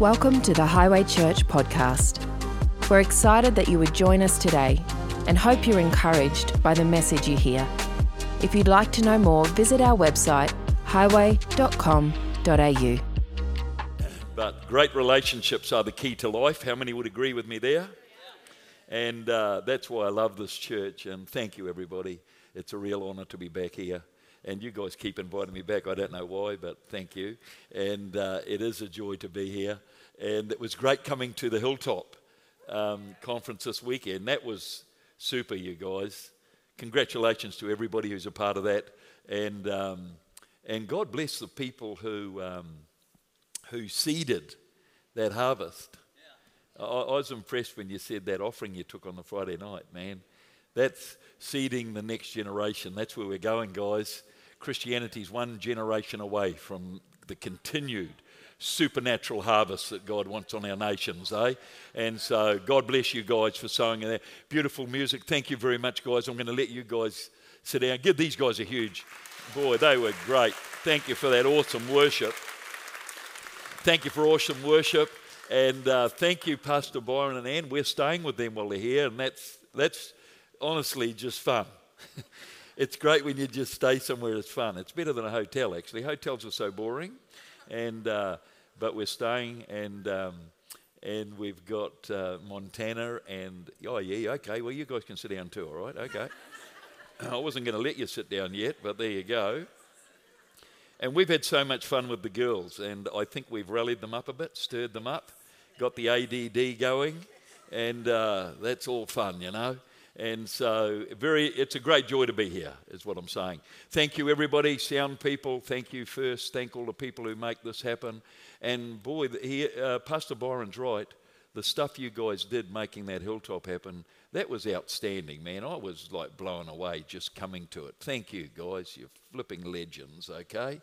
Welcome to the Highway Church podcast. We're excited that you would join us today and hope you're encouraged by the message you hear. If you'd like to know more, visit our website highway.com.au. But great relationships are the key to life. How many would agree with me there? And uh, that's why I love this church. And thank you, everybody. It's a real honor to be back here. And you guys keep inviting me back. I don't know why, but thank you. And uh, it is a joy to be here. And it was great coming to the Hilltop um, conference this weekend. That was super, you guys. Congratulations to everybody who's a part of that. And, um, and God bless the people who, um, who seeded that harvest. I, I was impressed when you said that offering you took on the Friday night, man. That's seeding the next generation. That's where we're going, guys. Christianity's one generation away from the continued supernatural harvest that God wants on our nations, eh? And so God bless you guys for sowing in that beautiful music. Thank you very much, guys. I'm going to let you guys sit down. Give these guys a huge, boy, they were great. Thank you for that awesome worship. Thank you for awesome worship. And uh, thank you, Pastor Byron and Ann. We're staying with them while they're here, and that's, that's honestly just fun. it's great when you just stay somewhere It's fun. It's better than a hotel, actually. Hotels are so boring. And, uh, but we're staying, and, um, and we've got uh, Montana, and oh, yeah, okay, well, you guys can sit down too, all right? Okay. I wasn't going to let you sit down yet, but there you go. And we've had so much fun with the girls, and I think we've rallied them up a bit, stirred them up, got the ADD going, and uh, that's all fun, you know. And so, very, it's a great joy to be here, is what I'm saying. Thank you, everybody, sound people. Thank you first. Thank all the people who make this happen. And boy, he, uh, Pastor Byron's right. The stuff you guys did making that hilltop happen, that was outstanding, man. I was like blown away just coming to it. Thank you, guys. You're flipping legends, okay?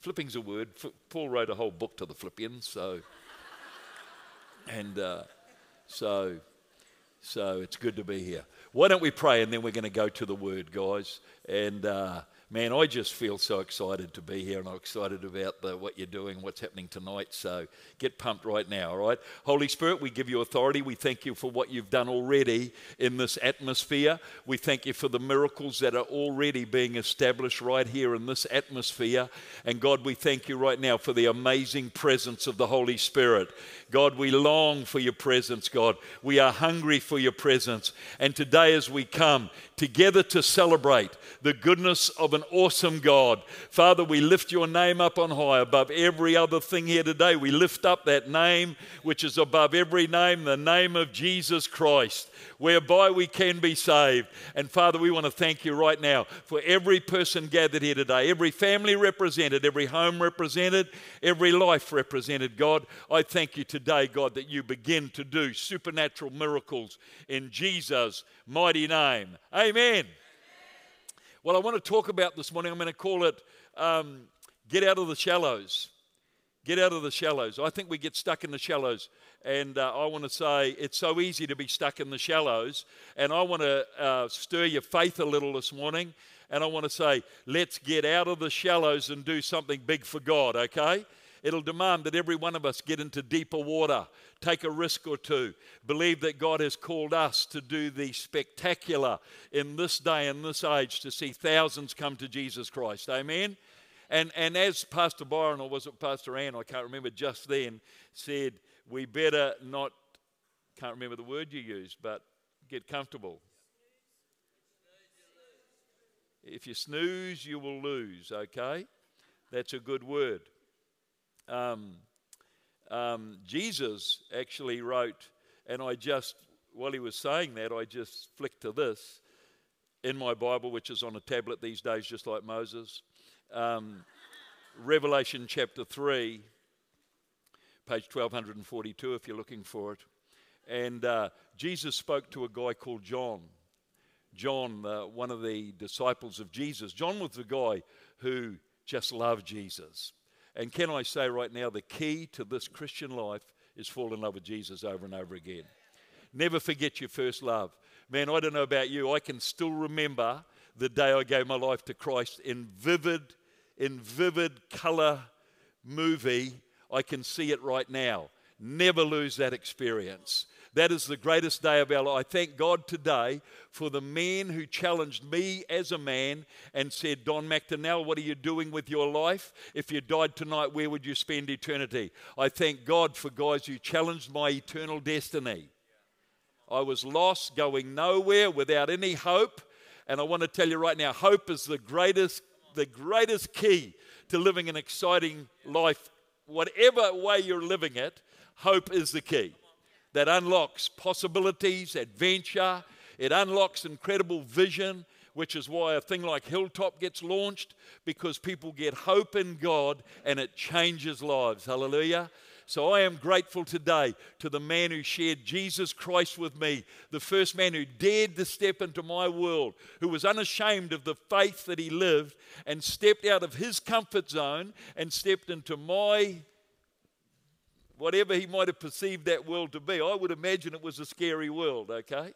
Flipping's a word. Paul wrote a whole book to the Philippians, so. And uh, so so it's good to be here. Why don't we pray and then we're going to go to the word, guys? And uh, man, I just feel so excited to be here and I'm excited about the, what you're doing, what's happening tonight. So get pumped right now, all right? Holy Spirit, we give you authority. We thank you for what you've done already in this atmosphere. We thank you for the miracles that are already being established right here in this atmosphere. And God, we thank you right now for the amazing presence of the Holy Spirit. God, we long for your presence, God. We are hungry for your presence. And today, as we come together to celebrate the goodness of an awesome God, Father, we lift your name up on high above every other thing here today. We lift up that name which is above every name, the name of Jesus Christ whereby we can be saved. And Father, we want to thank you right now for every person gathered here today, every family represented, every home represented, every life represented. God, I thank you today, God, that you begin to do supernatural miracles in Jesus' mighty name. Amen. Well, I want to talk about this morning, I'm going to call it um, Get Out of the Shallows. Get out of the shallows. I think we get stuck in the shallows and uh, I want to say it's so easy to be stuck in the shallows. And I want to uh, stir your faith a little this morning. And I want to say, let's get out of the shallows and do something big for God, okay? It'll demand that every one of us get into deeper water, take a risk or two, believe that God has called us to do the spectacular in this day and this age to see thousands come to Jesus Christ. Amen? And, and as Pastor Byron, or was it Pastor Ann, I can't remember just then, said, we better not, can't remember the word you used, but get comfortable. If you snooze, you will lose, okay? That's a good word. Um, um, Jesus actually wrote, and I just, while he was saying that, I just flicked to this in my Bible, which is on a tablet these days, just like Moses. Um, Revelation chapter 3 page 1242 if you're looking for it. And uh, Jesus spoke to a guy called John. John, uh, one of the disciples of Jesus. John was the guy who just loved Jesus. And can I say right now, the key to this Christian life is fall in love with Jesus over and over again. Never forget your first love. Man, I don't know about you, I can still remember the day I gave my life to Christ in vivid, in vivid color movie I can see it right now. Never lose that experience. That is the greatest day of our life. I thank God today for the men who challenged me as a man and said, Don McDonnell, what are you doing with your life? If you died tonight, where would you spend eternity? I thank God for guys who challenged my eternal destiny. I was lost, going nowhere, without any hope. And I want to tell you right now, hope is the greatest, the greatest key to living an exciting life. Whatever way you're living it, hope is the key that unlocks possibilities, adventure, it unlocks incredible vision, which is why a thing like Hilltop gets launched because people get hope in God and it changes lives. Hallelujah. So I am grateful today to the man who shared Jesus Christ with me, the first man who dared to step into my world, who was unashamed of the faith that he lived and stepped out of his comfort zone and stepped into my whatever he might have perceived that world to be. I would imagine it was a scary world, okay?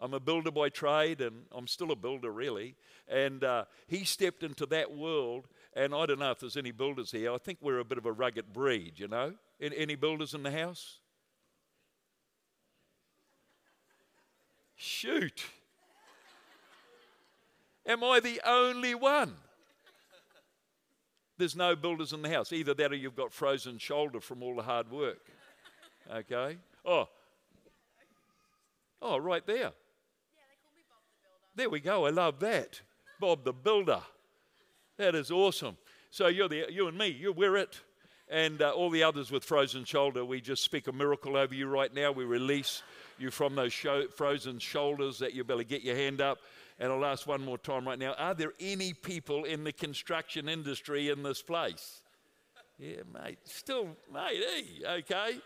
I'm a builder by trade, and I'm still a builder, really. And uh, he stepped into that world, and I don't know if there's any builders here. I think we're a bit of a rugged breed, you know? Any builders in the house? Shoot. Am I the only one? There's no builders in the house. Either that or you've got frozen shoulder from all the hard work. Okay? Oh. Oh, right there. There we go. I love that. Bob the Builder. That is awesome. So you're the, you and me, you, we're it. And uh, all the others with frozen shoulder, we just speak a miracle over you right now. We release you from those show, frozen shoulders that you better get your hand up. And I'll ask one more time right now Are there any people in the construction industry in this place? Yeah, mate. Still, mate, hey, okay.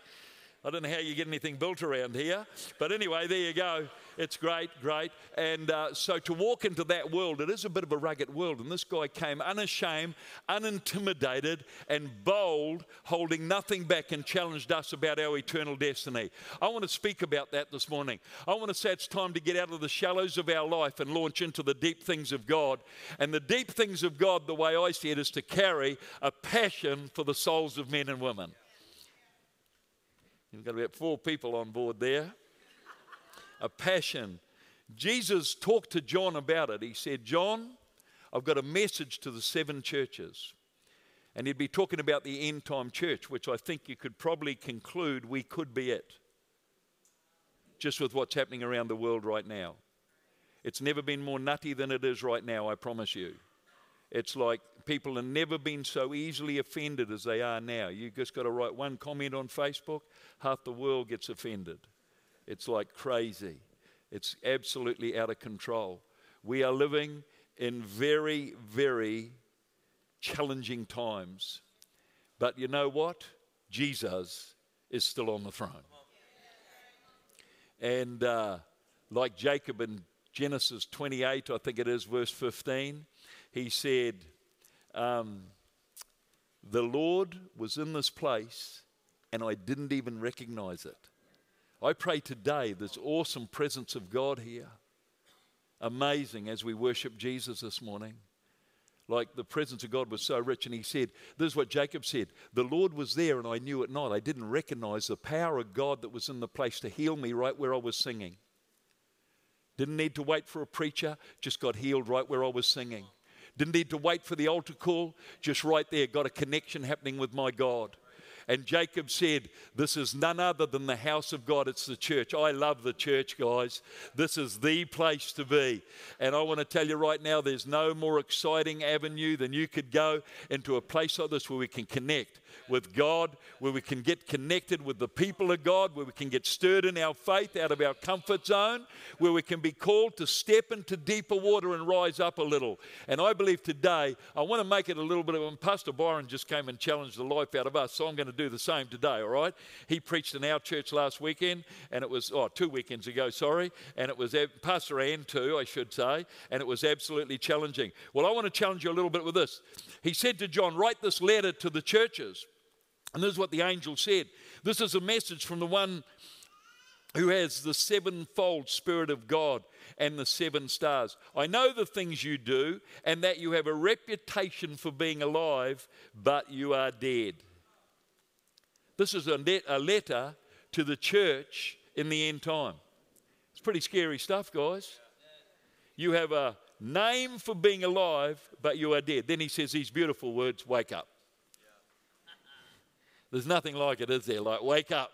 I don't know how you get anything built around here. But anyway, there you go. It's great, great. And uh, so to walk into that world, it is a bit of a rugged world. And this guy came unashamed, unintimidated, and bold, holding nothing back, and challenged us about our eternal destiny. I want to speak about that this morning. I want to say it's time to get out of the shallows of our life and launch into the deep things of God. And the deep things of God, the way I see it, is to carry a passion for the souls of men and women. You've got about four people on board there. A passion. Jesus talked to John about it. He said, John, I've got a message to the seven churches. And he'd be talking about the end time church, which I think you could probably conclude we could be it. Just with what's happening around the world right now. It's never been more nutty than it is right now, I promise you. It's like people have never been so easily offended as they are now. You just got to write one comment on Facebook, half the world gets offended. It's like crazy. It's absolutely out of control. We are living in very, very challenging times. But you know what? Jesus is still on the throne. And uh, like Jacob in Genesis 28, I think it is, verse 15, he said, um, The Lord was in this place and I didn't even recognize it. I pray today this awesome presence of God here. Amazing as we worship Jesus this morning. Like the presence of God was so rich, and he said, This is what Jacob said The Lord was there, and I knew it not. I didn't recognize the power of God that was in the place to heal me right where I was singing. Didn't need to wait for a preacher, just got healed right where I was singing. Didn't need to wait for the altar call, just right there, got a connection happening with my God. And Jacob said, This is none other than the house of God. It's the church. I love the church, guys. This is the place to be. And I want to tell you right now, there's no more exciting avenue than you could go into a place like this where we can connect with God, where we can get connected with the people of God, where we can get stirred in our faith out of our comfort zone, where we can be called to step into deeper water and rise up a little. And I believe today, I want to make it a little bit of, and Pastor Byron just came and challenged the life out of us, so I'm going to do the same today, all right? He preached in our church last weekend, and it was, oh, two weekends ago, sorry, and it was Pastor Ann too, I should say, and it was absolutely challenging. Well, I want to challenge you a little bit with this. He said to John, Write this letter to the churches. And this is what the angel said. This is a message from the one who has the sevenfold Spirit of God and the seven stars. I know the things you do, and that you have a reputation for being alive, but you are dead. This is a, letter to the church in the end time. It's pretty scary stuff, guys. You have a name for being alive, but you are dead. Then he says these beautiful words wake up. There's nothing like it, is there? Like, wake up.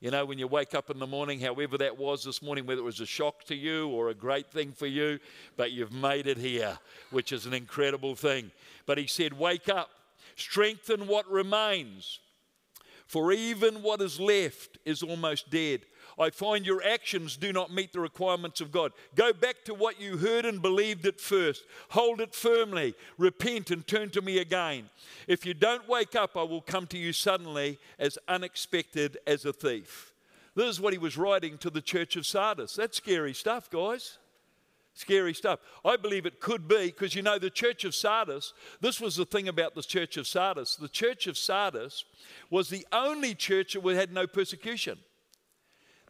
You know, when you wake up in the morning, however that was this morning, whether it was a shock to you or a great thing for you, but you've made it here, which is an incredible thing. But he said, Wake up, strengthen what remains, for even what is left is almost dead. I find your actions do not meet the requirements of God. Go back to what you heard and believed at first. Hold it firmly. Repent and turn to me again. If you don't wake up, I will come to you suddenly as unexpected as a thief. This is what he was writing to the church of Sardis. That's scary stuff, guys. Scary stuff. I believe it could be because you know the church of Sardis, this was the thing about the church of Sardis. The church of Sardis was the only church that had no persecution.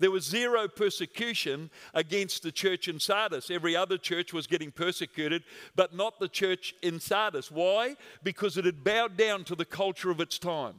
There was zero persecution against the church in Sardis. Every other church was getting persecuted, but not the church in Sardis. Why? Because it had bowed down to the culture of its time.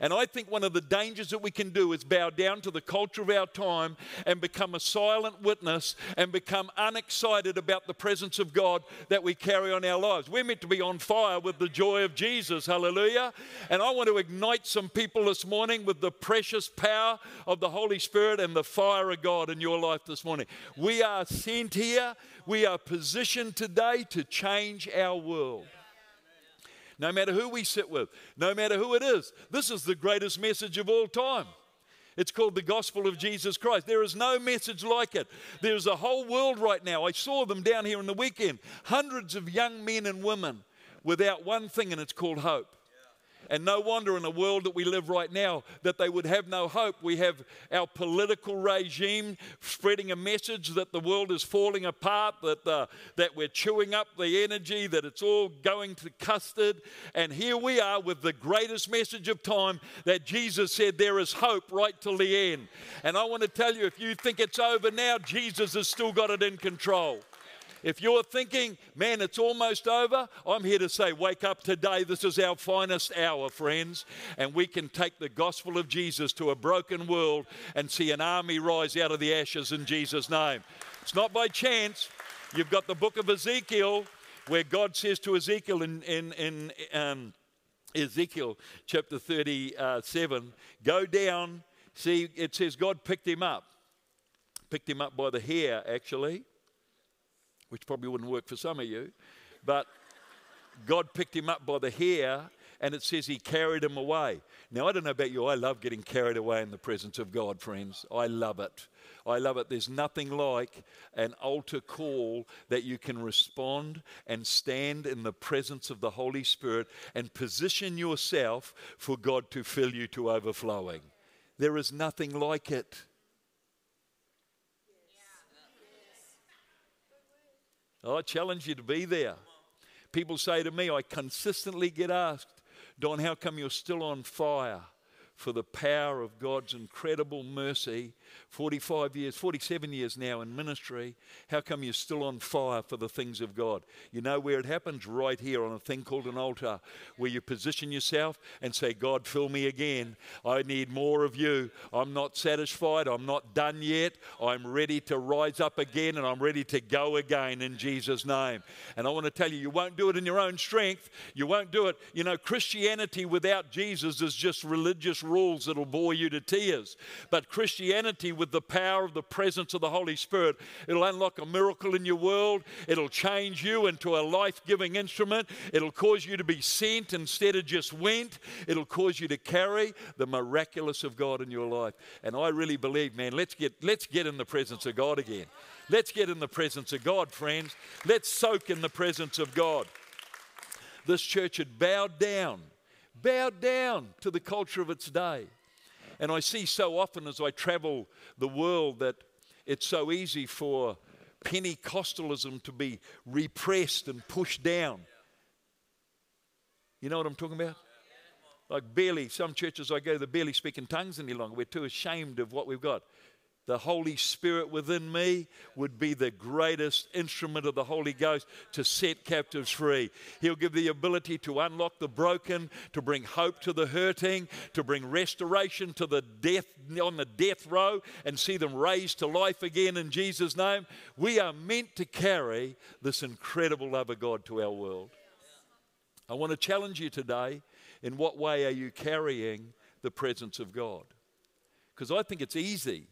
And I think one of the dangers that we can do is bow down to the culture of our time and become a silent witness and become unexcited about the presence of God that we carry on our lives. We're meant to be on fire with the joy of Jesus. Hallelujah. And I want to ignite some people this morning with the precious power of the Holy Spirit and the fire of God in your life this morning. We are sent here, we are positioned today to change our world no matter who we sit with, no matter who it is. This is the greatest message of all time. It's called the gospel of Jesus Christ. There is no message like it. There's a whole world right now. I saw them down here in the weekend. Hundreds of young men and women without one thing, and it's called hope. And no wonder in a world that we live right now that they would have no hope. We have our political regime spreading a message that the world is falling apart, that, uh, that we're chewing up the energy, that it's all going to custard. And here we are with the greatest message of time that Jesus said there is hope right till the end. And I want to tell you if you think it's over now, Jesus has still got it in control. If you're thinking, man, it's almost over, I'm here to say, wake up today. This is our finest hour, friends. And we can take the gospel of Jesus to a broken world and see an army rise out of the ashes in Jesus' name. It's not by chance. You've got the book of Ezekiel where God says to Ezekiel in, in, in um, Ezekiel chapter 37, go down. See, it says God picked him up. Picked him up by the hair, actually which probably wouldn't work for some of you. But God picked him up by the hair and it says he carried him away. Now, I don't know about you, I love getting carried away in the presence of God, friends. I love it. I love it. There's nothing like an altar call that you can respond and stand in the presence of the Holy Spirit and position yourself for God to fill you to overflowing. There is nothing like it. Oh, I challenge you to be there. People say to me, I consistently get asked, Don, how come you're still on fire? for the power of God's incredible mercy. 45 years, 47 years now in ministry. How come you're still on fire for the things of God? You know where it happens? Right here on a thing called an altar, where you position yourself and say, God, fill me again. I need more of you. I'm not satisfied. I'm not done yet. I'm ready to rise up again and I'm ready to go again in Jesus' name. And I want to tell you, you won't do it in your own strength. You won't do it. You know, Christianity without Jesus is just religious rules that'll bore you to tears. But Christianity, with the power of the presence of the Holy Spirit, it'll unlock a miracle in your world. It'll change you into a life giving instrument. It'll cause you to be sent instead of just went. It'll cause you to carry the miraculous of God in your life. And I really believe, man, let's get, let's get in the presence of God again. Let's get in the presence of God, friends. Let's soak in the presence of God. This church had bowed down bowed down to the culture of its day. And I see so often as I travel the world that it's so easy for Pentecostalism to be repressed and pushed down. You know what I'm talking about? Like barely, some churches I go, they barely speak in tongues any longer. We're too ashamed of what we've got. The Holy Spirit within me would be the greatest instrument of the Holy Ghost to set captives free. He'll give the ability to unlock the broken, to bring hope to the hurting, to bring restoration to the death on the death row and see them raised to life again in Jesus' name. We are meant to carry this incredible love of God to our world. I want to challenge you today in what way are you carrying the presence of God? Because I think it's easy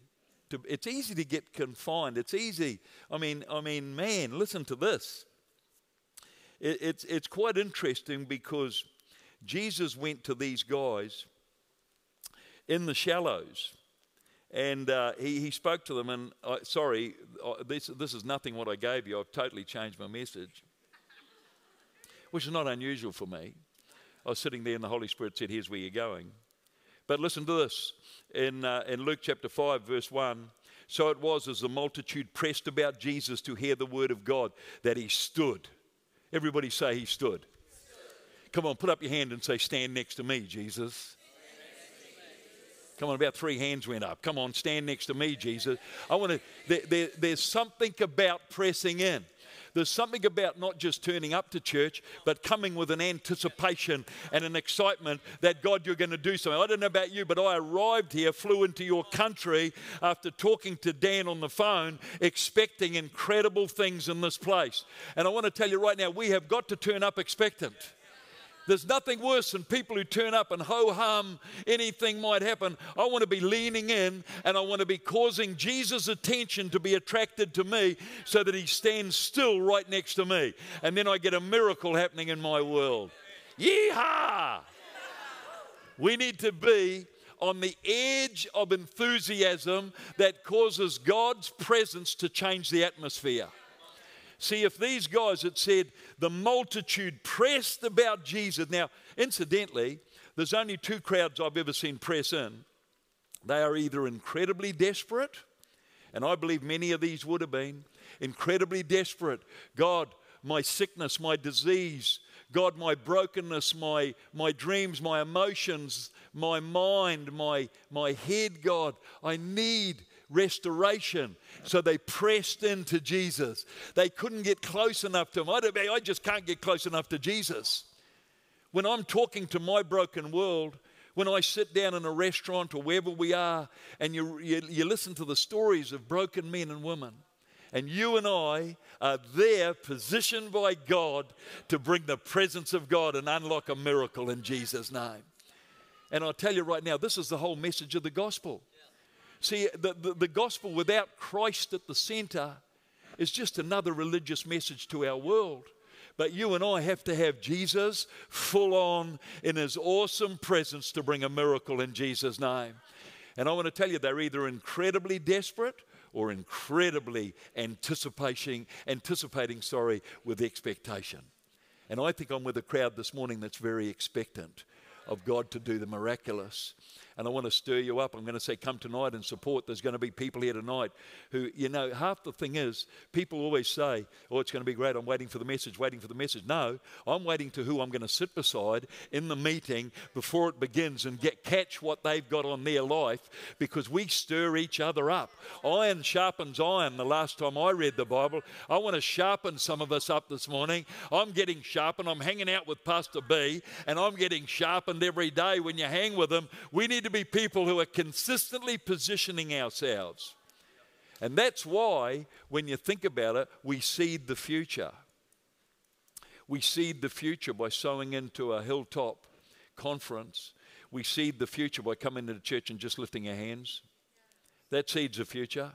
to, it's easy to get confined. It's easy. I mean, I mean, man, listen to this. It, it's, it's quite interesting because Jesus went to these guys in the shallows and uh, he, he spoke to them. And uh, sorry, uh, this, this is nothing what I gave you. I've totally changed my message, which is not unusual for me. I was sitting there and the Holy Spirit said, Here's where you're going. But listen to this in, uh, in Luke chapter 5, verse 1. So it was as the multitude pressed about Jesus to hear the word of God that he stood. Everybody say he stood. stood. Come on, put up your hand and say, Stand next to me, Jesus. Come on, about three hands went up. Come on, stand next to me, Jesus. I want to. There, there, there's something about pressing in. There's something about not just turning up to church, but coming with an anticipation and an excitement that God, you're going to do something. I don't know about you, but I arrived here, flew into your country after talking to Dan on the phone, expecting incredible things in this place. And I want to tell you right now, we have got to turn up expectant. There's nothing worse than people who turn up and ho hum, anything might happen. I want to be leaning in and I want to be causing Jesus' attention to be attracted to me so that he stands still right next to me. And then I get a miracle happening in my world. Yeehaw! We need to be on the edge of enthusiasm that causes God's presence to change the atmosphere. See, if these guys had said the multitude pressed about Jesus, now, incidentally, there's only two crowds I've ever seen press in. They are either incredibly desperate, and I believe many of these would have been incredibly desperate. God, my sickness, my disease, God, my brokenness, my, my dreams, my emotions, my mind, my, my head, God, I need restoration. So they pressed into Jesus. They couldn't get close enough to him. I, I just can't get close enough to Jesus. When I'm talking to my broken world, when I sit down in a restaurant or wherever we are, and you, you, you listen to the stories of broken men and women, and you and I are there positioned by God to bring the presence of God and unlock a miracle in Jesus' name. And I'll tell you right now, this is the whole message of the gospel. See, the, the, the gospel without Christ at the center is just another religious message to our world. But you and I have to have Jesus full on in his awesome presence to bring a miracle in Jesus' name. And I want to tell you, they're either incredibly desperate or incredibly anticipating, anticipating, sorry, with expectation. And I think I'm with a crowd this morning that's very expectant of God to do the miraculous and I want to stir you up. I'm going to say, come tonight and support. There's going to be people here tonight who, you know, half the thing is people always say, oh, it's going to be great. I'm waiting for the message, waiting for the message. No, I'm waiting to who I'm going to sit beside in the meeting before it begins and get catch what they've got on their life because we stir each other up. Iron sharpens iron. The last time I read the Bible, I want to sharpen some of us up this morning. I'm getting sharpened. I'm hanging out with Pastor B, and I'm getting sharpened every day when you hang with him. We need to be people who are consistently positioning ourselves. And that's why, when you think about it, we seed the future. We seed the future by sowing into a hilltop conference. We seed the future by coming to the church and just lifting our hands. That seeds the future.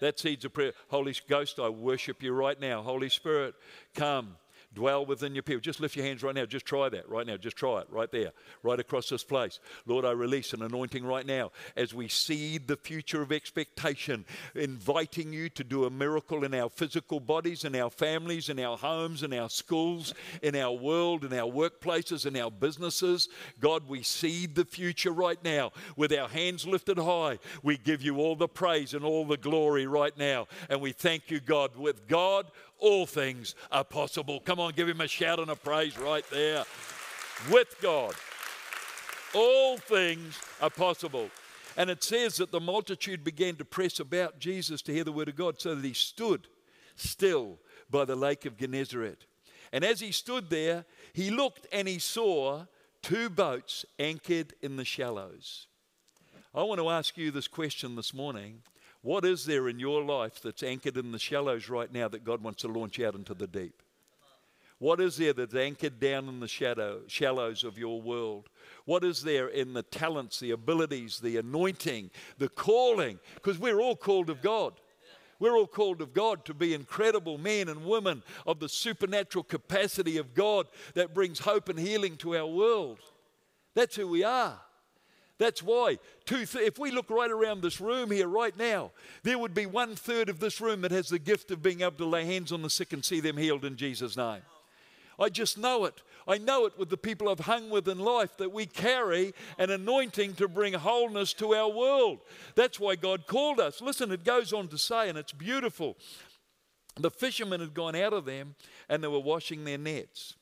That seeds a prayer. Holy Ghost, I worship you right now. Holy Spirit, come dwell within your people. Just lift your hands right now. Just try that right now. Just try it right there, right across this place. Lord, I release an anointing right now as we seed the future of expectation, inviting you to do a miracle in our physical bodies, in our families, in our homes, in our schools, in our world, in our workplaces, in our businesses. God, we seed the future right now with our hands lifted high. We give you all the praise and all the glory right now. And we thank you, God. With God, all things are possible. Come on, give him a shout and a praise right there. With God, all things are possible. And it says that the multitude began to press about Jesus to hear the word of God, so that he stood still by the lake of Gennesaret. And as he stood there, he looked and he saw two boats anchored in the shallows. I want to ask you this question this morning. What is there in your life that's anchored in the shallows right now that God wants to launch out into the deep? What is there that's anchored down in the shadow, shallows of your world? What is there in the talents, the abilities, the anointing, the calling? Because we're all called of God. We're all called of God to be incredible men and women of the supernatural capacity of God that brings hope and healing to our world. That's who we are. That's why, two th- if we look right around this room here right now, there would be one third of this room that has the gift of being able to lay hands on the sick and see them healed in Jesus' name. I just know it. I know it with the people I've hung with in life that we carry an anointing to bring wholeness to our world. That's why God called us. Listen, it goes on to say, and it's beautiful. The fishermen had gone out of them and they were washing their nets.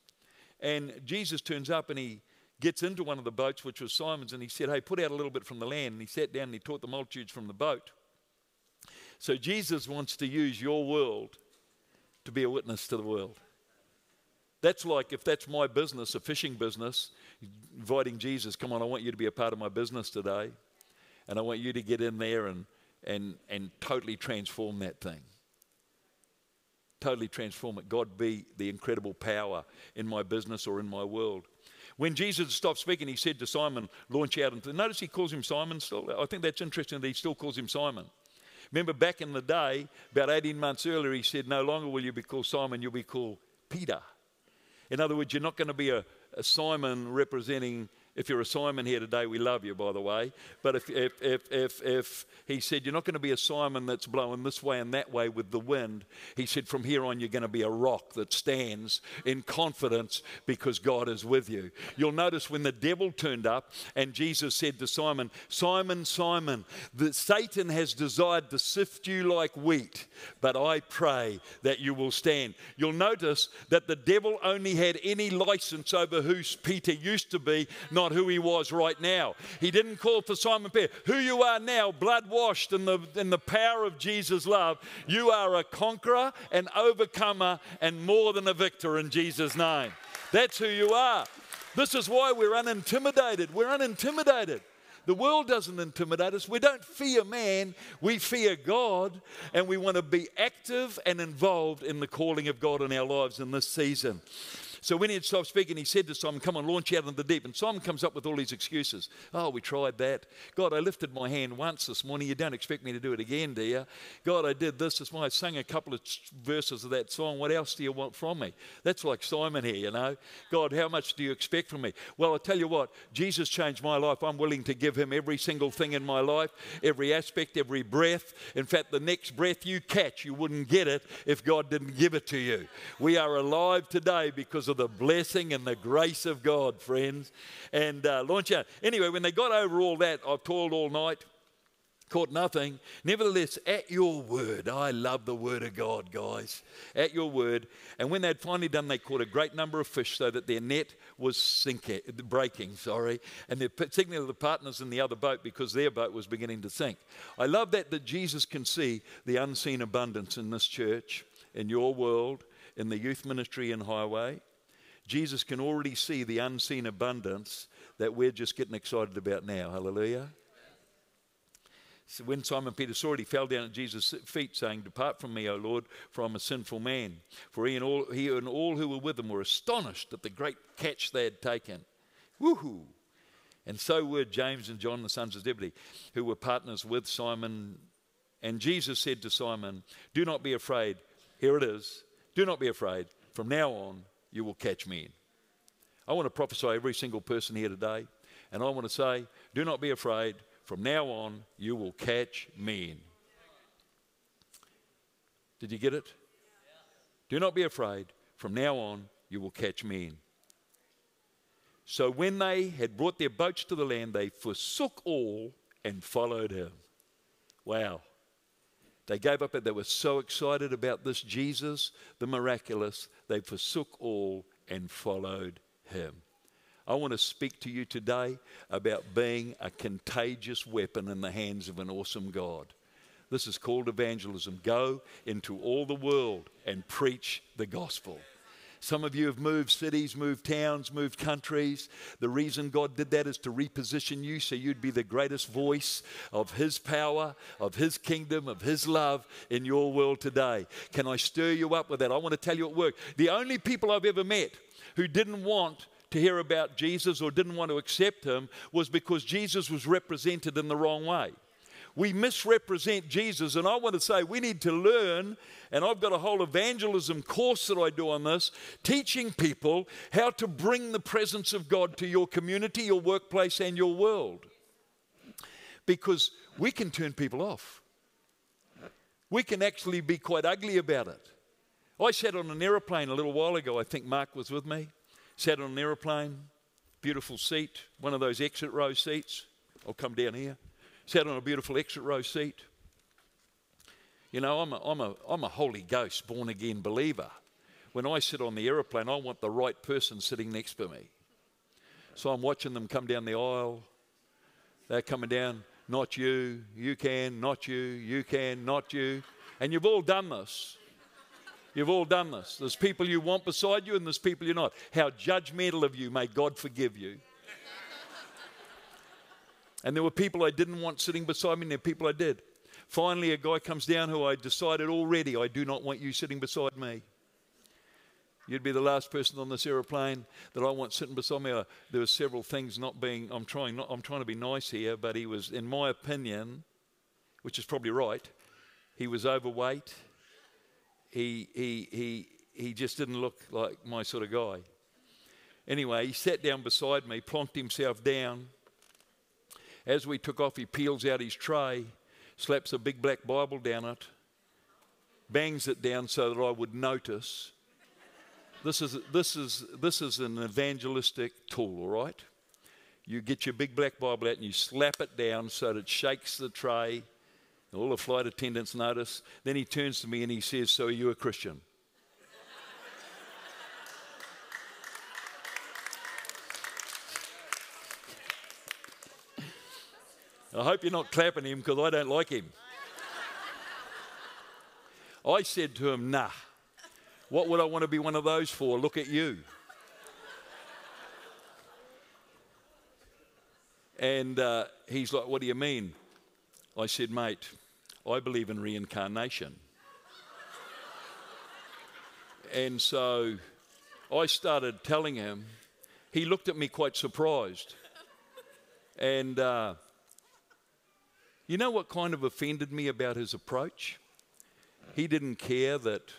And Jesus turns up and he gets into one of the boats, which was Simon's, and he said, Hey, put out a little bit from the land. And he sat down and he taught the multitudes from the boat. So Jesus wants to use your world to be a witness to the world. That's like if that's my business, a fishing business, inviting Jesus, come on, I want you to be a part of my business today. And I want you to get in there and, and, and totally transform that thing. Totally transform it. God be the incredible power in my business or in my world. When Jesus stopped speaking, he said to Simon, launch out into. Notice he calls him Simon still. I think that's interesting that he still calls him Simon. Remember back in the day, about 18 months earlier, he said, No longer will you be called Simon, you'll be called Peter. In other words, you're not going to be a, a Simon representing if you're a Simon here today, we love you, by the way. But if, if, if, if, if he said, You're not going to be a Simon that's blowing this way and that way with the wind, he said, From here on, you're going to be a rock that stands in confidence because God is with you. You'll notice when the devil turned up and Jesus said to Simon, Simon, Simon, that Satan has desired to sift you like wheat, but I pray that you will stand. You'll notice that the devil only had any license over who Peter used to be, not not who he was right now. He didn't call for Simon Peter. Who you are now, blood washed in the, in the power of Jesus' love, you are a conqueror, an overcomer, and more than a victor in Jesus' name. That's who you are. This is why we're unintimidated. We're unintimidated. The world doesn't intimidate us. We don't fear man, we fear God, and we want to be active and involved in the calling of God in our lives in this season. So when he had stopped speaking, he said to Simon, Come on, launch out into the deep. And Simon comes up with all these excuses. Oh, we tried that. God, I lifted my hand once this morning. You don't expect me to do it again, do you? God, I did this this morning. I sang a couple of verses of that song. What else do you want from me? That's like Simon here, you know. God, how much do you expect from me? Well, I tell you what, Jesus changed my life. I'm willing to give him every single thing in my life, every aspect, every breath. In fact, the next breath you catch, you wouldn't get it if God didn't give it to you. We are alive today because of the blessing and the grace of God, friends. And uh, launch out. Anyway, when they got over all that, I've toiled all night, caught nothing. Nevertheless, at your word, I love the word of God, guys. At your word. And when they'd finally done, they caught a great number of fish so that their net was sinking, breaking, sorry. And they're signaling the partners in the other boat because their boat was beginning to sink. I love that, that Jesus can see the unseen abundance in this church, in your world, in the youth ministry and highway. Jesus can already see the unseen abundance that we're just getting excited about now. Hallelujah. So when Simon Peter saw it, he fell down at Jesus' feet, saying, Depart from me, O Lord, for I'm a sinful man. For he and all, he and all who were with him were astonished at the great catch they had taken. Woohoo! And so were James and John, the sons of Zebedee, who were partners with Simon. And Jesus said to Simon, Do not be afraid. Here it is. Do not be afraid. From now on, you will catch men. I want to prophesy every single person here today, and I want to say, do not be afraid. From now on, you will catch men. Did you get it? Do not be afraid. From now on, you will catch men. So when they had brought their boats to the land, they forsook all and followed him. Wow. They gave up, it. they were so excited about this Jesus, the miraculous, they forsook all and followed him. I want to speak to you today about being a contagious weapon in the hands of an awesome God. This is called evangelism. Go into all the world and preach the gospel. Some of you have moved cities, moved towns, moved countries. The reason God did that is to reposition you so you'd be the greatest voice of His power, of His kingdom, of His love in your world today. Can I stir you up with that? I want to tell you at work the only people I've ever met who didn't want to hear about Jesus or didn't want to accept Him was because Jesus was represented in the wrong way we misrepresent Jesus. And I want to say we need to learn, and I've got a whole evangelism course that I do on this, teaching people how to bring the presence of God to your community, your workplace, and your world. Because we can turn people off. We can actually be quite ugly about it. I sat on an aeroplane a little while ago. I think Mark was with me. Sat on an aeroplane, beautiful seat, one of those exit row seats. I'll come down here sat on a beautiful exit row seat. You know, I'm a, I'm a, I'm a Holy Ghost born again believer. When I sit on the aeroplane, I want the right person sitting next to me. So I'm watching them come down the aisle. They're coming down, not you, you can, not you, you can, not you. And you've all done this. You've all done this. There's people you want beside you, and there's people you're not. How judgmental of you. May God forgive you. And there were people I didn't want sitting beside me, and there were people I did. Finally, a guy comes down who I decided already I do not want you sitting beside me. You'd be the last person on this aeroplane that I want sitting beside me. Uh, there were several things not being. I'm trying. Not, I'm trying to be nice here, but he was, in my opinion, which is probably right. He was overweight. He he he he just didn't look like my sort of guy. Anyway, he sat down beside me, plonked himself down as we took off, he peels out his tray, slaps a big black Bible down it, bangs it down so that I would notice. This is, this is, this is an evangelistic tool, all right? You get your big black Bible out and you slap it down so that it shakes the tray. All the flight attendants notice. Then he turns to me and he says, So are you a Christian? I hope you're not clapping him because I don't like him. I said to him, Nah, what would I want to be one of those for? Look at you. And uh, he's like, What do you mean? I said, Mate, I believe in reincarnation. and so I started telling him. He looked at me quite surprised. And uh, you know what kind of offended me about his approach? He didn't care that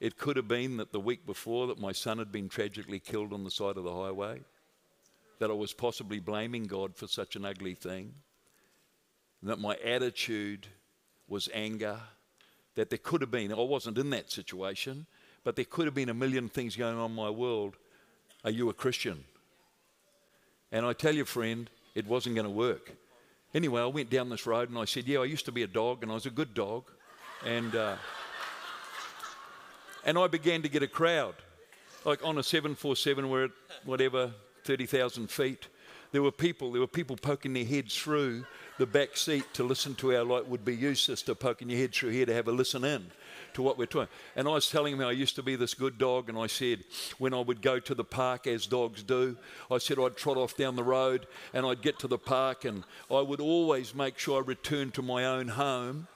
it could have been that the week before that my son had been tragically killed on the side of the highway, that I was possibly blaming God for such an ugly thing, that my attitude was anger, that there could have been, I wasn't in that situation, but there could have been a million things going on in my world. Are you a Christian? And I tell you, friend, it wasn't going to work. Anyway, I went down this road and I said, Yeah, I used to be a dog and I was a good dog. And, uh, and I began to get a crowd. Like on a 747, we're at whatever, 30,000 feet. There were people, there were people poking their heads through the back seat to listen to our like would be you sister poking your head through here to have a listen in to what we're doing. And I was telling him I used to be this good dog, and I said, when I would go to the park, as dogs do, I said I'd trot off down the road and I'd get to the park, and I would always make sure I returned to my own home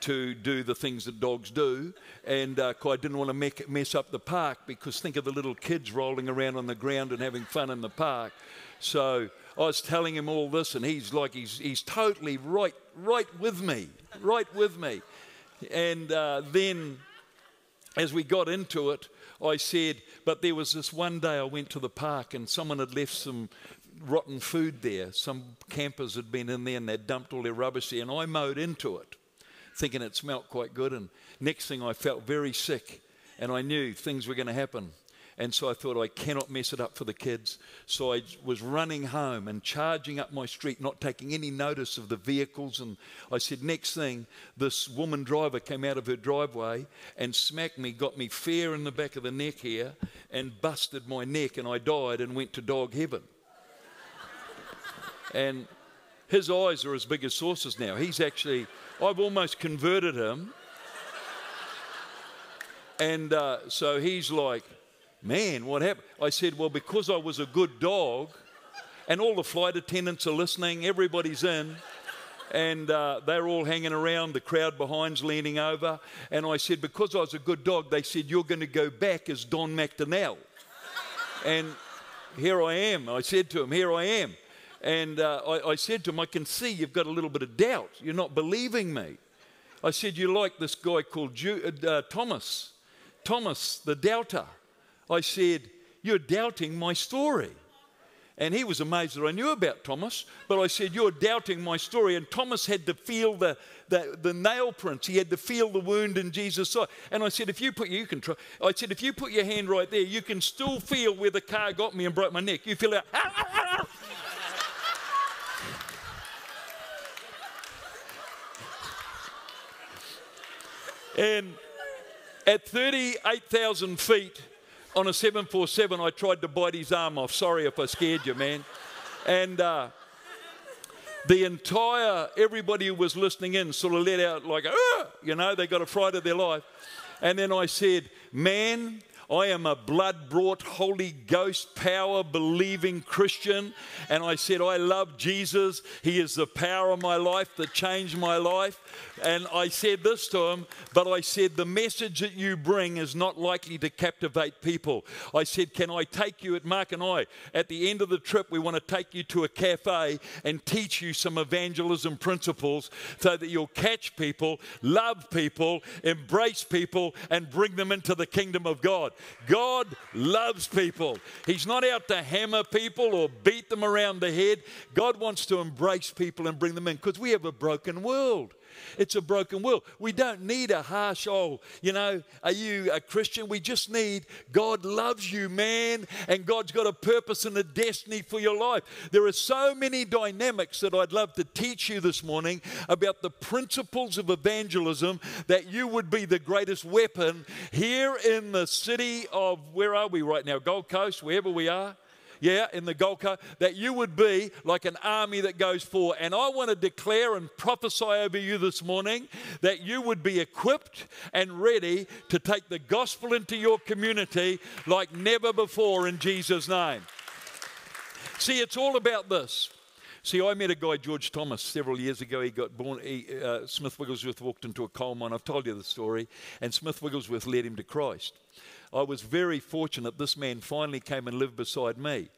to do the things that dogs do. And uh, I didn't want to mess up the park because think of the little kids rolling around on the ground and having fun in the park. So I was telling him all this, and he's like, he's, he's totally right, right with me, right with me. And uh, then as we got into it, I said, but there was this one day I went to the park and someone had left some rotten food there. Some campers had been in there and they'd dumped all their rubbish there, and I mowed into it, thinking it smelt quite good. And next thing I felt very sick, and I knew things were going to happen. And so I thought, I cannot mess it up for the kids. So I was running home and charging up my street, not taking any notice of the vehicles. And I said, next thing, this woman driver came out of her driveway and smacked me, got me fair in the back of the neck here, and busted my neck. And I died and went to dog heaven. And his eyes are as big as saucers now. He's actually, I've almost converted him. And uh, so he's like, man, what happened? I said, well, because I was a good dog, and all the flight attendants are listening, everybody's in and uh, they're all hanging around, the crowd behind's leaning over. And I said, Because I was a good dog, they said, You're going to go back as Don McDonnell. and here I am. I said to him, Here I am. And uh, I, I, said to him, I can see you've got a little bit of doubt. You're not believing me. I said, You like this guy called Ju- uh, Thomas, Thomas the doubter. I said, You're doubting my story. And he was amazed that I knew about Thomas. But I said, You're doubting my story. And Thomas had to feel the, the, the nail prints. He had to feel the wound in Jesus' side. And I said, If you put you can try. I said, if you put your hand right there, you can still feel where the car got me and broke my neck. You feel it. Ah, ah, ah, and at 38,000 feet, on a 747, I tried to bite his arm off. Sorry if I scared you, man. And uh, the entire, everybody who was listening in sort of let out like, you know, they got a fright of their life. And then I said, man, I am a blood brought, Holy Ghost power believing Christian. And I said, I love Jesus. He is the power of my life that changed my life. And I said this to him, but I said, the message that you bring is not likely to captivate people. I said, Can I take you at Mark and I? At the end of the trip, we want to take you to a cafe and teach you some evangelism principles so that you'll catch people, love people, embrace people, and bring them into the kingdom of God. God loves people. He's not out to hammer people or beat them around the head. God wants to embrace people and bring them in because we have a broken world. It's a broken world. We don't need a harsh, oh, you know, are you a Christian? We just need God loves you, man, and God's got a purpose and a destiny for your life. There are so many dynamics that I'd love to teach you this morning about the principles of evangelism that you would be the greatest weapon here in the city of, where are we right now? Gold Coast, wherever we are yeah, in the Gold that you would be like an army that goes forward. And I want to declare and prophesy over you this morning that you would be equipped and ready to take the gospel into your community like never before in Jesus' name. See, it's all about this. See, I met a guy, George Thomas, several years ago. He got born, he, uh, Smith Wigglesworth walked into a coal mine. I've told you the story. And Smith Wigglesworth led him to Christ. I was very fortunate this man finally came and lived beside me.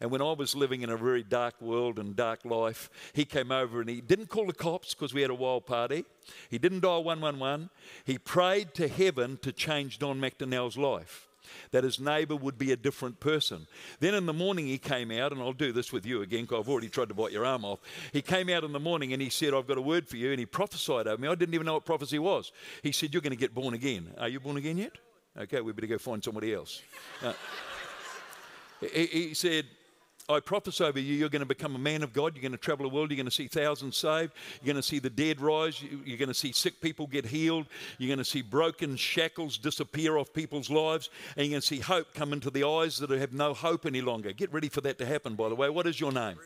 And when I was living in a very dark world and dark life, he came over and he didn't call the cops because we had a wild party. He didn't dial 111. He prayed to heaven to change Don McDonnell's life that his neighbor would be a different person. Then in the morning he came out, and I'll do this with you again because I've already tried to bite your arm off. He came out in the morning and he said, I've got a word for you. And he prophesied over me. I didn't even know what prophecy was. He said, You're going to get born again. Are you born again yet? Okay, we better go find somebody else. Uh, he, he said, I prophesy over you, you're going to become a man of God. You're going to travel the world. You're going to see thousands saved. You're going to see the dead rise. You're going to see sick people get healed. You're going to see broken shackles disappear off people's lives. And you're going to see hope come into the eyes that have no hope any longer. Get ready for that to happen, by the way. What is your name?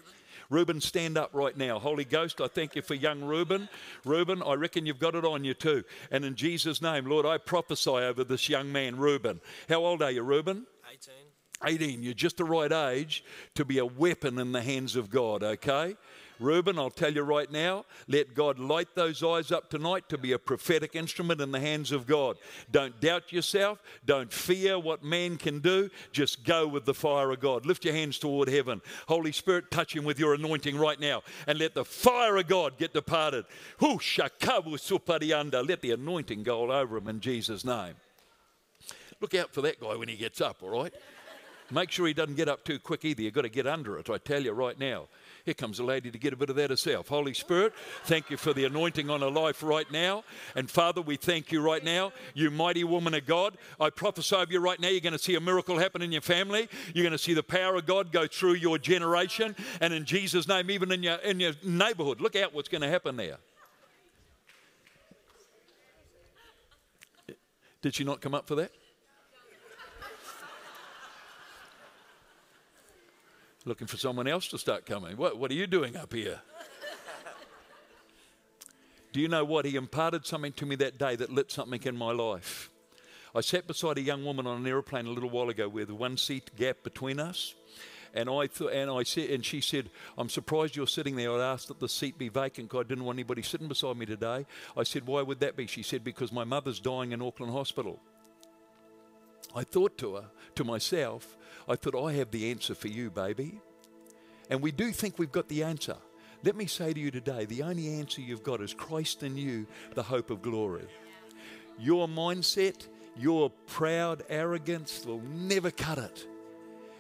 Stand up right now. Holy Ghost, I thank you for young Reuben. Reuben, I reckon you've got it on you too. And in Jesus' name, Lord, I prophesy over this young man, Reuben. How old are you, Reuben? 18. 18. You're just the right age to be a weapon in the hands of God, okay? Reuben, I'll tell you right now, let God light those eyes up tonight to be a prophetic instrument in the hands of God. Don't doubt yourself. Don't fear what man can do. Just go with the fire of God. Lift your hands toward heaven. Holy Spirit, touch him with your anointing right now and let the fire of God get departed. Let the anointing go all over him in Jesus' name. Look out for that guy when he gets up, all right? Make sure he doesn't get up too quick either. You've got to get under it, I tell you right now. Here comes a lady to get a bit of that herself. Holy Spirit, thank you for the anointing on her life right now. And Father, we thank you right now. You mighty woman of God, I prophesy over you right now. You're going to see a miracle happen in your family. You're going to see the power of God go through your generation. And in Jesus' name, even in your, in your neighborhood, look out what's going to happen there. Did she not come up for that? Looking for someone else to start coming. What, what are you doing up here? Do you know what? He imparted something to me that day that lit something in my life. I sat beside a young woman on an aeroplane a little while ago with one seat gap between us. And I thought, and I said, and she said, "I'm surprised you're sitting there." I asked that the seat be vacant I didn't want anybody sitting beside me today. I said, "Why would that be?" She said, "Because my mother's dying in Auckland Hospital." I thought to her, to myself, I thought, I have the answer for you, baby. And we do think we've got the answer. Let me say to you today the only answer you've got is Christ in you, the hope of glory. Your mindset, your proud arrogance will never cut it.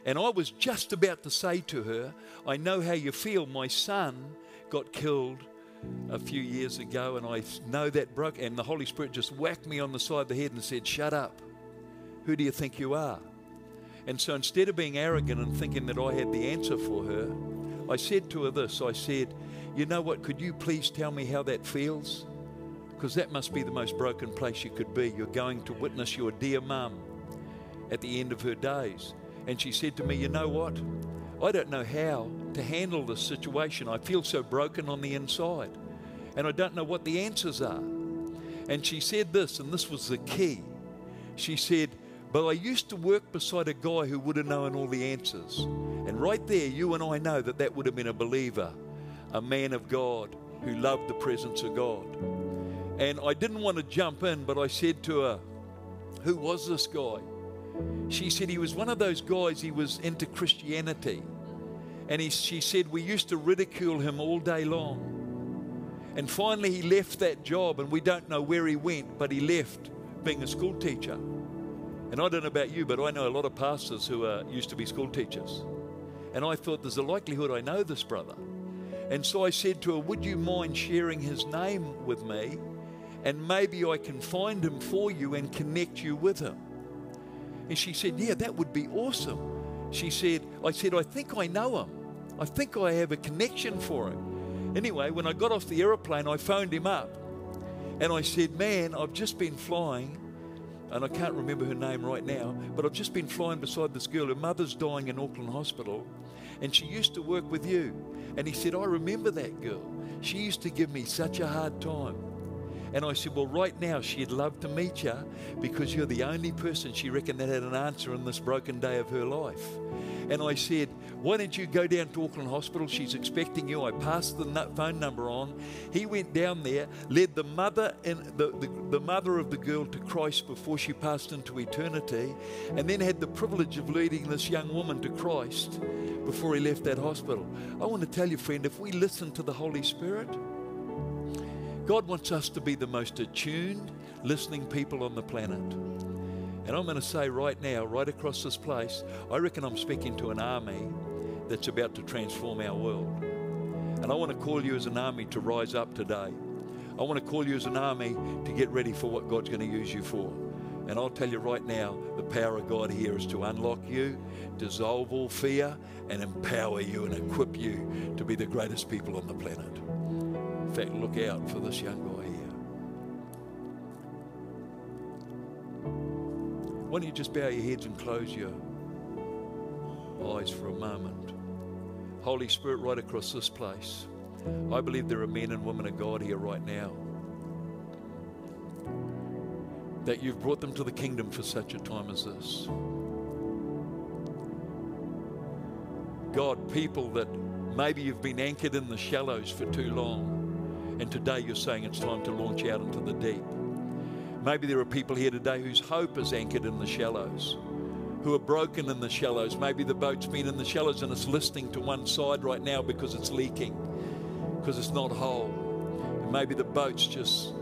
And I was just about to say to her, I know how you feel. My son got killed a few years ago, and I know that broke. And the Holy Spirit just whacked me on the side of the head and said, Shut up. Who do you think you are? And so instead of being arrogant and thinking that I had the answer for her, I said to her this I said, You know what? Could you please tell me how that feels? Because that must be the most broken place you could be. You're going to witness your dear mum at the end of her days. And she said to me, You know what? I don't know how to handle this situation. I feel so broken on the inside. And I don't know what the answers are. And she said this, and this was the key. She said, But I used to work beside a guy who would have known all the answers. And right there, you and I know that that would have been a believer, a man of God who loved the presence of God. And I didn't want to jump in, but I said to her, Who was this guy? She said he was one of those guys, he was into Christianity. And he, she said, We used to ridicule him all day long. And finally, he left that job, and we don't know where he went, but he left being a school teacher. And I don't know about you, but I know a lot of pastors who are, used to be school teachers. And I thought, There's a likelihood I know this brother. And so I said to her, Would you mind sharing his name with me? And maybe I can find him for you and connect you with him. And she said, Yeah, that would be awesome. She said, I said, I think I know him. I think I have a connection for him. Anyway, when I got off the aeroplane, I phoned him up and I said, Man, I've just been flying, and I can't remember her name right now, but I've just been flying beside this girl. Her mother's dying in Auckland Hospital, and she used to work with you. And he said, I remember that girl. She used to give me such a hard time. And I said, Well, right now, she'd love to meet you because you're the only person she reckoned that had an answer in this broken day of her life. And I said, Why don't you go down to Auckland Hospital? She's expecting you. I passed the phone number on. He went down there, led the mother and the, the, the mother of the girl to Christ before she passed into eternity, and then had the privilege of leading this young woman to Christ before he left that hospital. I want to tell you, friend, if we listen to the Holy Spirit, God wants us to be the most attuned, listening people on the planet. And I'm going to say right now, right across this place, I reckon I'm speaking to an army that's about to transform our world. And I want to call you as an army to rise up today. I want to call you as an army to get ready for what God's going to use you for. And I'll tell you right now, the power of God here is to unlock you, dissolve all fear, and empower you and equip you to be the greatest people on the planet. In fact, look out for this young guy Why don't you just bow your heads and close your eyes for a moment? Holy Spirit, right across this place, I believe there are men and women of God here right now that you've brought them to the kingdom for such a time as this. God, people that maybe you've been anchored in the shallows for too long, and today you're saying it's time to launch out into the deep. Maybe there are people here today whose hope is anchored in the shallows, who are broken in the shallows. Maybe the boat's been in the shallows and it's listing to one side right now because it's leaking, because it's not whole. And maybe the boat's just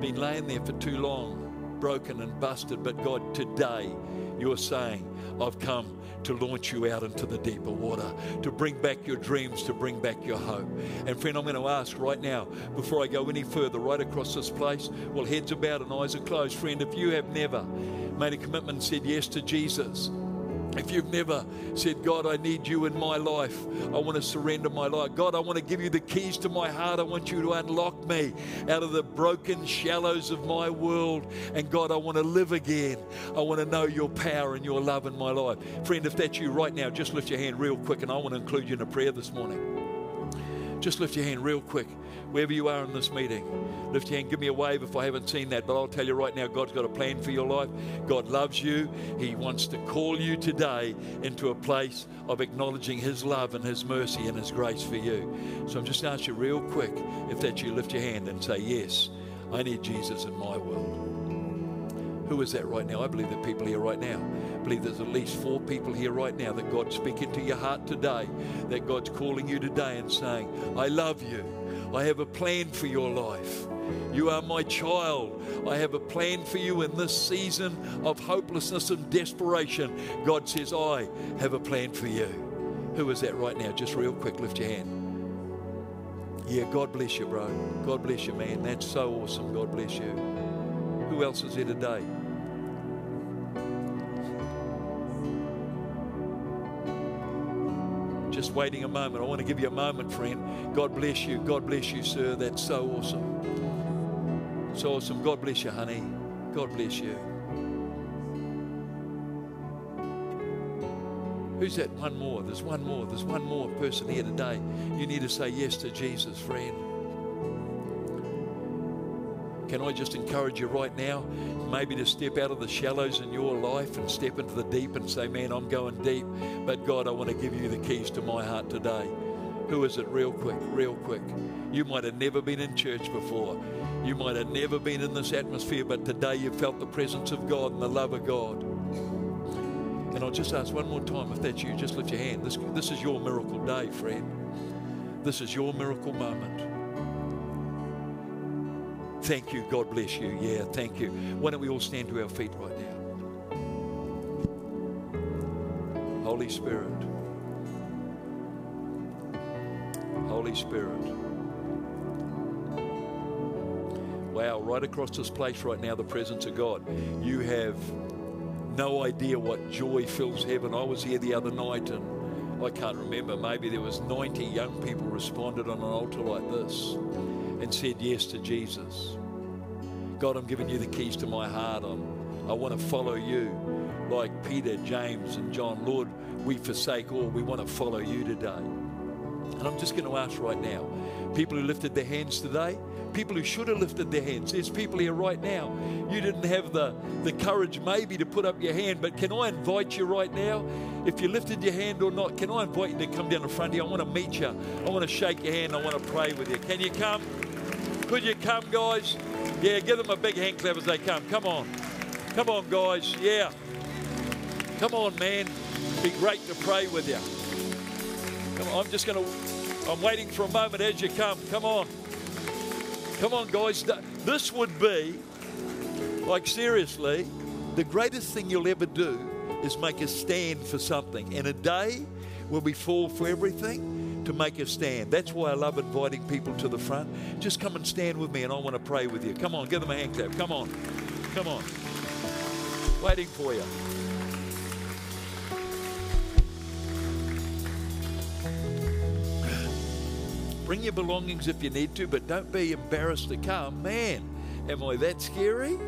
been laying there for too long, broken and busted. But God, today you're saying, I've come to launch you out into the deeper water, to bring back your dreams, to bring back your hope. And friend, I'm going to ask right now, before I go any further, right across this place, well, heads bowed and eyes are closed, friend, if you have never made a commitment and said yes to Jesus, If you've never said, God, I need you in my life, I want to surrender my life. God, I want to give you the keys to my heart. I want you to unlock me out of the broken shallows of my world. And God, I want to live again. I want to know your power and your love in my life. Friend, if that's you right now, just lift your hand real quick and I want to include you in a prayer this morning. Just lift your hand real quick, wherever you are in this meeting. Lift your hand, give me a wave if I haven't seen that. But I'll tell you right now, God's got a plan for your life. God loves you. He wants to call you today into a place of acknowledging His love and His mercy and His grace for you. So I'm just going to ask you real quick, if that's you, lift your hand and say, Yes, I need Jesus in my world. Who is that right now? I believe there are people here right now. I believe there's at least four people here right now that God's speaking to your heart today, that God's calling you today and saying, I love you. I have a plan for your life. You are my child. I have a plan for you in this season of hopelessness and desperation. God says, I have a plan for you. Who is that right now? Just real quick, lift your hand. Yeah, God bless you, bro. God bless you, man. That's so awesome. God bless you. Who else is here today? Just waiting a moment. I want to give you a moment, friend. God bless you. God bless you, sir. That's so awesome. So awesome. God bless you, honey. God bless you. Who's that? One more. There's one more. There's one more person here today. You need to say yes to Jesus, friend. Can I just encourage you right now, maybe to step out of the shallows in your life and step into the deep and say, Man, I'm going deep, but God, I want to give you the keys to my heart today. Who is it, real quick, real quick? You might have never been in church before. You might have never been in this atmosphere, but today you felt the presence of God and the love of God. And I'll just ask one more time if that's you, just lift your hand. This, this is your miracle day, friend. This is your miracle moment. Thank you. God bless you. Yeah, thank you. Why don't we all stand to our feet right now? Holy Spirit. Holy Spirit. Wow, right across this place right now, the presence of God. You have no idea what joy fills heaven. I was here the other night and I can't remember, maybe there was 90 young people responded on an altar like this and said yes to Jesus. God, I'm giving you the keys to my heart. I'm, I want to follow you like Peter, James, and John. Lord, we forsake all. We want to follow you today. And I'm just going to ask right now people who lifted their hands today, people who should have lifted their hands. There's people here right now. You didn't have the, the courage maybe to put up your hand, but can I invite you right now? If you lifted your hand or not, can I invite you to come down the front here? I want to meet you. I want to shake your hand. I want to pray with you. Can you come? Could you come, guys? Yeah, give them a big hand clap as they come. Come on. Come on, guys. Yeah. Come on, man. Be great to pray with you. On, I'm just going to, I'm waiting for a moment as you come. Come on. Come on, guys. This would be, like, seriously, the greatest thing you'll ever do is make a stand for something. And a day when we fall for everything, to make a stand. That's why I love inviting people to the front. Just come and stand with me, and I want to pray with you. Come on, give them a hand clap. Come on. Come on. Waiting for you. Bring your belongings if you need to, but don't be embarrassed to come. Man, am I that scary?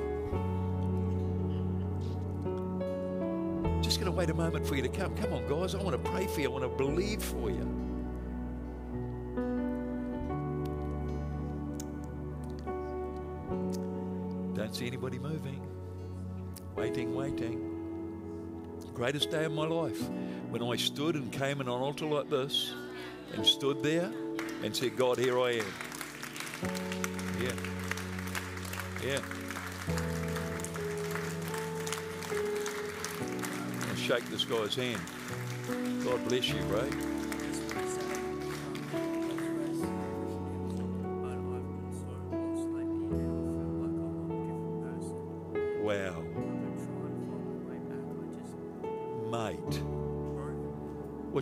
Just going to wait a moment for you to come. Come on, guys. I want to pray for you. I want to believe for you. See anybody moving. Waiting, waiting. Greatest day of my life when I stood and came in an altar like this and stood there and said, God, here I am. Yeah. Yeah. Shake this guy's hand. God bless you, bro.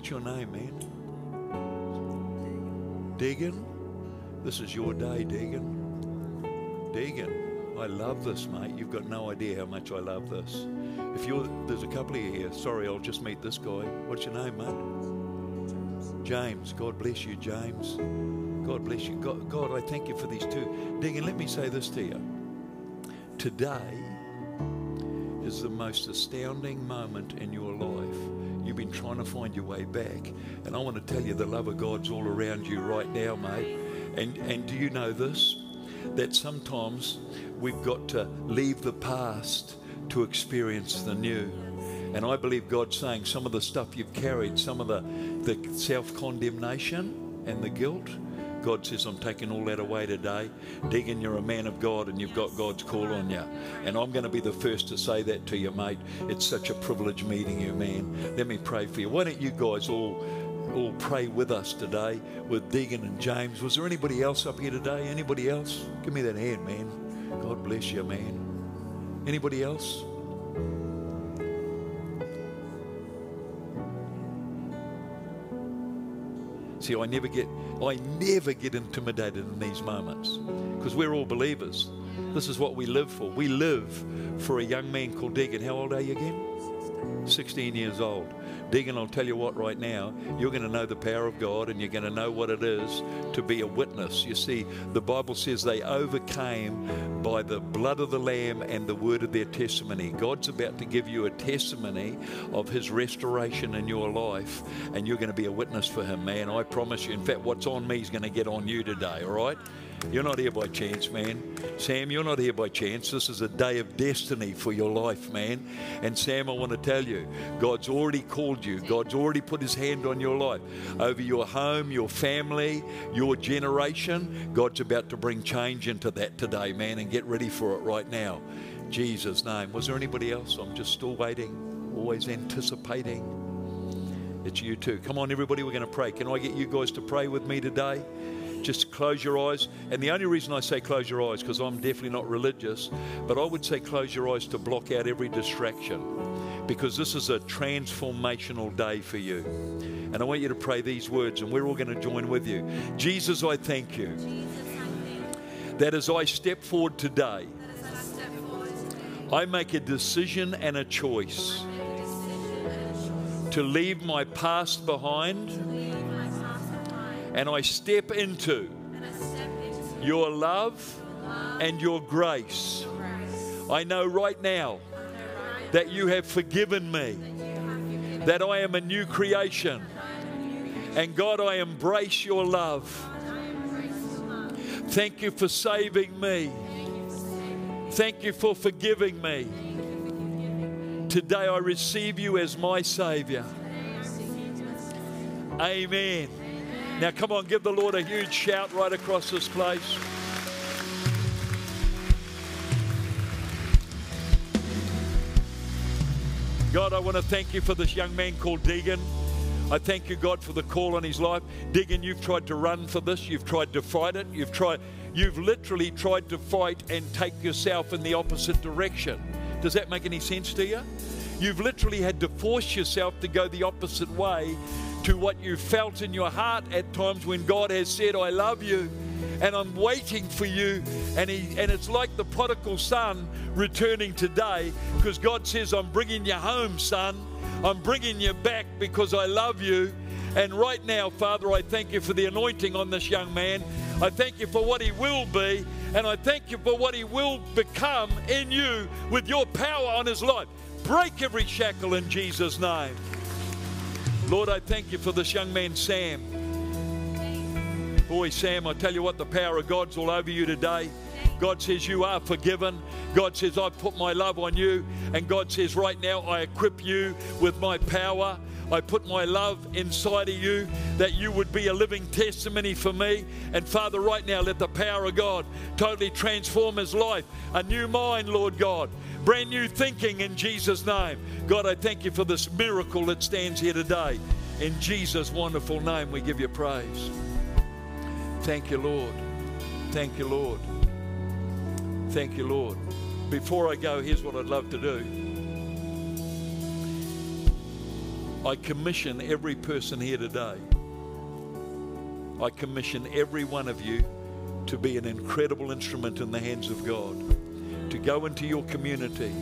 What's your name, man? Deegan? This is your day, Deegan. Deegan. I love this, mate. You've got no idea how much I love this. If you're, there's a couple of you here. Sorry, I'll just meet this guy. What's your name, mate? James. God bless you, James. God bless you. God, God, I thank you for these two. Deegan, let me say this to you. Today is the most astounding moment in your life. You've been trying to find your way back. And I want to tell you the love of God's all around you right now, mate. And, and do you know this? That sometimes we've got to leave the past to experience the new. And I believe God's saying some of the stuff you've carried, some of the, the self condemnation and the guilt, God says, I'm taking all that away today. Deegan, you're a man of God and you've got God's call on you. And I'm going to be the first to say that to you, mate. It's such a privilege meeting you, man. Let me pray for you. Why don't you guys all all pray with us today with Deegan and James. Was there anybody else up here today? Anybody else? Give me that hand, man. God bless you, man. Anybody else? See, I never get I never get intimidated in these moments because we're all believers. This is what we live for. We live for a young man called Deegan. How old are you again? 16 years old. Deegan, I'll tell you what right now, you're going to know the power of God and you're going to know what it is to be a witness. You see, the Bible says they overcame by the blood of the Lamb and the word of their testimony. God's about to give you a testimony of His restoration in your life and you're going to be a witness for Him, man. I promise you. In fact, what's on me is going to get on you today, all right? You're not here by chance, man. Sam, you're not here by chance. This is a day of destiny for your life, man. And Sam, I want to tell you, God's already called you. God's already put his hand on your life. Over your home, your family, your generation. God's about to bring change into that today, man, and get ready for it right now. Jesus' name. Was there anybody else? I'm just still waiting, always anticipating. It's you too. Come on, everybody, we're going to pray. Can I get you guys to pray with me today? Just close your eyes. And the only reason I say close your eyes, because I'm definitely not religious, but I would say close your eyes to block out every distraction. Because this is a transformational day for you. And I want you to pray these words, and we're all going to join with you. Jesus, I thank you that as I step forward today, I make a decision and a choice to leave my past behind and I step into your love and your grace. I know right now that you have forgiven me, that I am a new creation. And God, I embrace your love. Thank you for saving me. Thank you for forgiving me. Today I receive you as my Savior. Amen. Now, come on, give the Lord a huge shout right across this place. God, I want to thank you for this young man called Deegan. I thank you, God, for the call on his life. Deegan, you've tried to run for this. You've tried to fight it. You've tried, you've literally tried to fight and take yourself in the opposite direction. Does that make any sense to you? You've literally had to force yourself to go the opposite way to what you felt in your heart at times when God has said, I love you and I'm waiting for you. And, he, and it's like the prodigal son returning today because God says, I'm bringing you home, son. I'm bringing you back because I love you. And right now, Father, I thank you for the anointing on this young man. I thank you for what he will be. And I thank you for what he will become in you with your power on his life. Break every shackle in Jesus' name. Lord, I thank you for this young man, Sam. Boy, Sam, I tell you what, the power of God's all over you today. God says you are forgiven. God says I've put my love on you. And God says right now I equip you with my power. I put my love inside of you that you would be a living testimony for me. And Father, right now, let the power of God totally transform his life. A new mind, Lord God brand new thinking in Jesus' name. God, I thank you for this miracle that stands here today. In Jesus' wonderful name, we give you praise. Thank you, Lord. Thank you, Lord. Thank you, Lord. Before I go, here's what I'd love to do. I commission every person here today. I commission every one of you to be an incredible instrument in the hands of God. To go into your community,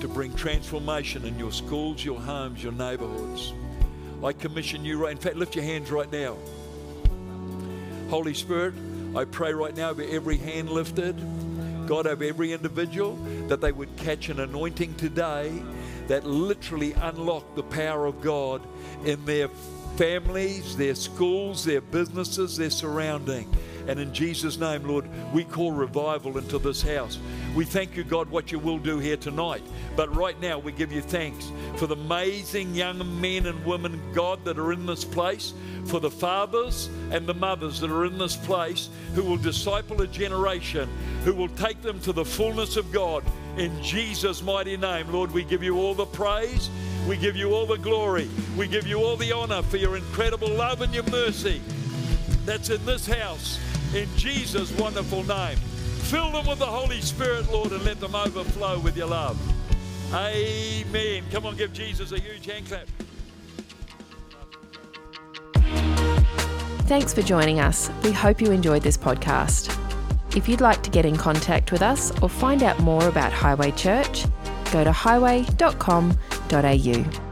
to bring transformation in your schools, your homes, your neighborhoods. I commission you right. In fact, lift your hands right now. Holy Spirit, I pray right now over every hand lifted, God, over every individual, that they would catch an anointing today that literally unlock the power of God in their families, their schools, their businesses, their surrounding. And in Jesus' name, Lord, we call revival into this house. We thank you, God, what you will do here tonight. But right now, we give you thanks for the amazing young men and women, God, that are in this place, for the fathers and the mothers that are in this place who will disciple a generation, who will take them to the fullness of God. In Jesus' mighty name, Lord, we give you all the praise. We give you all the glory. We give you all the honor for your incredible love and your mercy that's in this house. In Jesus' wonderful name. Fill them with the Holy Spirit, Lord, and let them overflow with your love. Amen. Come on, give Jesus a huge hand clap. Thanks for joining us. We hope you enjoyed this podcast. If you'd like to get in contact with us or find out more about Highway Church, go to highway.com.au.